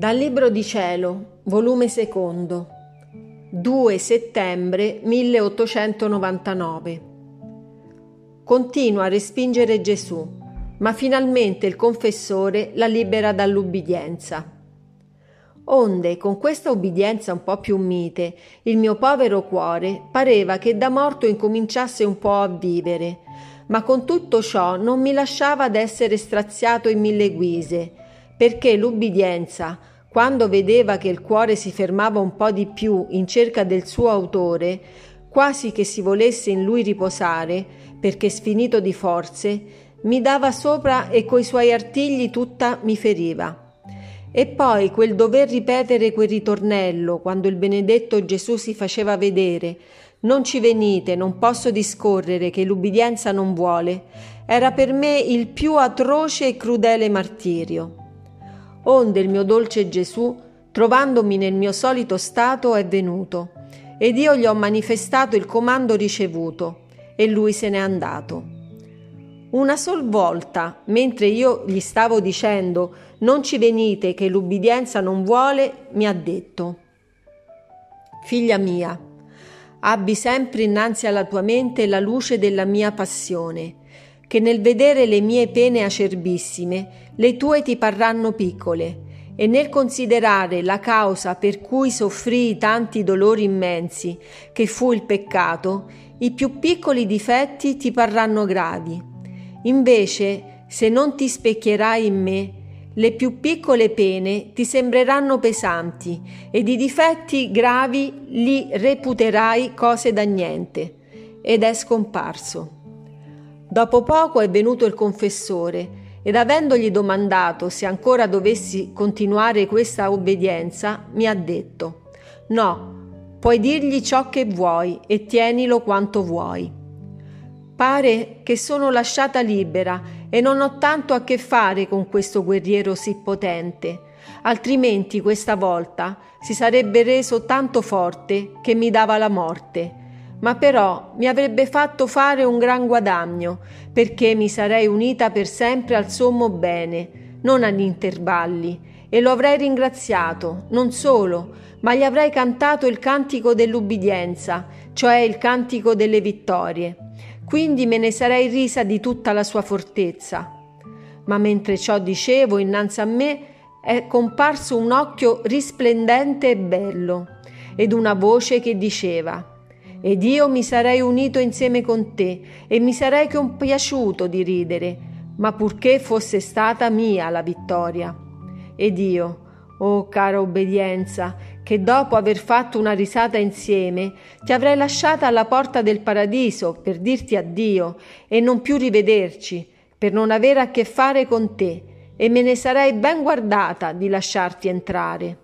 Dal Libro di Cielo, volume secondo, 2 settembre 1899. Continua a respingere Gesù, ma finalmente il confessore la libera dall'ubbidienza. Onde, con questa ubbidienza un po' più mite, il mio povero cuore pareva che da morto incominciasse un po' a vivere, ma con tutto ciò non mi lasciava d'essere straziato in mille guise, perché l'ubbidienza, quando vedeva che il cuore si fermava un po' di più in cerca del suo autore, quasi che si volesse in lui riposare, perché sfinito di forze, mi dava sopra e coi suoi artigli tutta mi feriva. E poi quel dover ripetere quel ritornello quando il benedetto Gesù si faceva vedere, non ci venite, non posso discorrere che l'ubbidienza non vuole, era per me il più atroce e crudele martirio. Onde il mio dolce Gesù, trovandomi nel mio solito stato, è venuto, ed io gli ho manifestato il comando ricevuto, e lui se n'è andato. Una sol volta, mentre io gli stavo dicendo non ci venite che l'ubbidienza non vuole, mi ha detto Figlia mia, abbi sempre innanzi alla tua mente la luce della mia passione, che nel vedere le mie pene acerbissime, le tue ti parranno piccole, e nel considerare la causa per cui soffrii tanti dolori immensi, che fu il peccato, i più piccoli difetti ti parranno gravi. Invece, se non ti specchierai in me, le più piccole pene ti sembreranno pesanti ed i difetti gravi li reputerai cose da niente. Ed è scomparso. Dopo poco è venuto il confessore ed avendogli domandato se ancora dovessi continuare questa obbedienza, mi ha detto No, puoi dirgli ciò che vuoi e tienilo quanto vuoi. Pare che sono lasciata libera e non ho tanto a che fare con questo guerriero sì potente, altrimenti questa volta si sarebbe reso tanto forte che mi dava la morte ma però mi avrebbe fatto fare un gran guadagno, perché mi sarei unita per sempre al sommo bene, non agli intervalli, e lo avrei ringraziato, non solo, ma gli avrei cantato il cantico dell'ubbidienza, cioè il cantico delle vittorie. Quindi me ne sarei risa di tutta la sua fortezza. Ma mentre ciò dicevo, innanzi a me è comparso un occhio risplendente e bello, ed una voce che diceva ed io mi sarei unito insieme con te e mi sarei compiaciuto di ridere, ma purché fosse stata mia la vittoria. Ed io, oh cara obbedienza, che dopo aver fatto una risata insieme ti avrei lasciata alla porta del paradiso per dirti addio e non più rivederci, per non avere a che fare con te, e me ne sarei ben guardata di lasciarti entrare.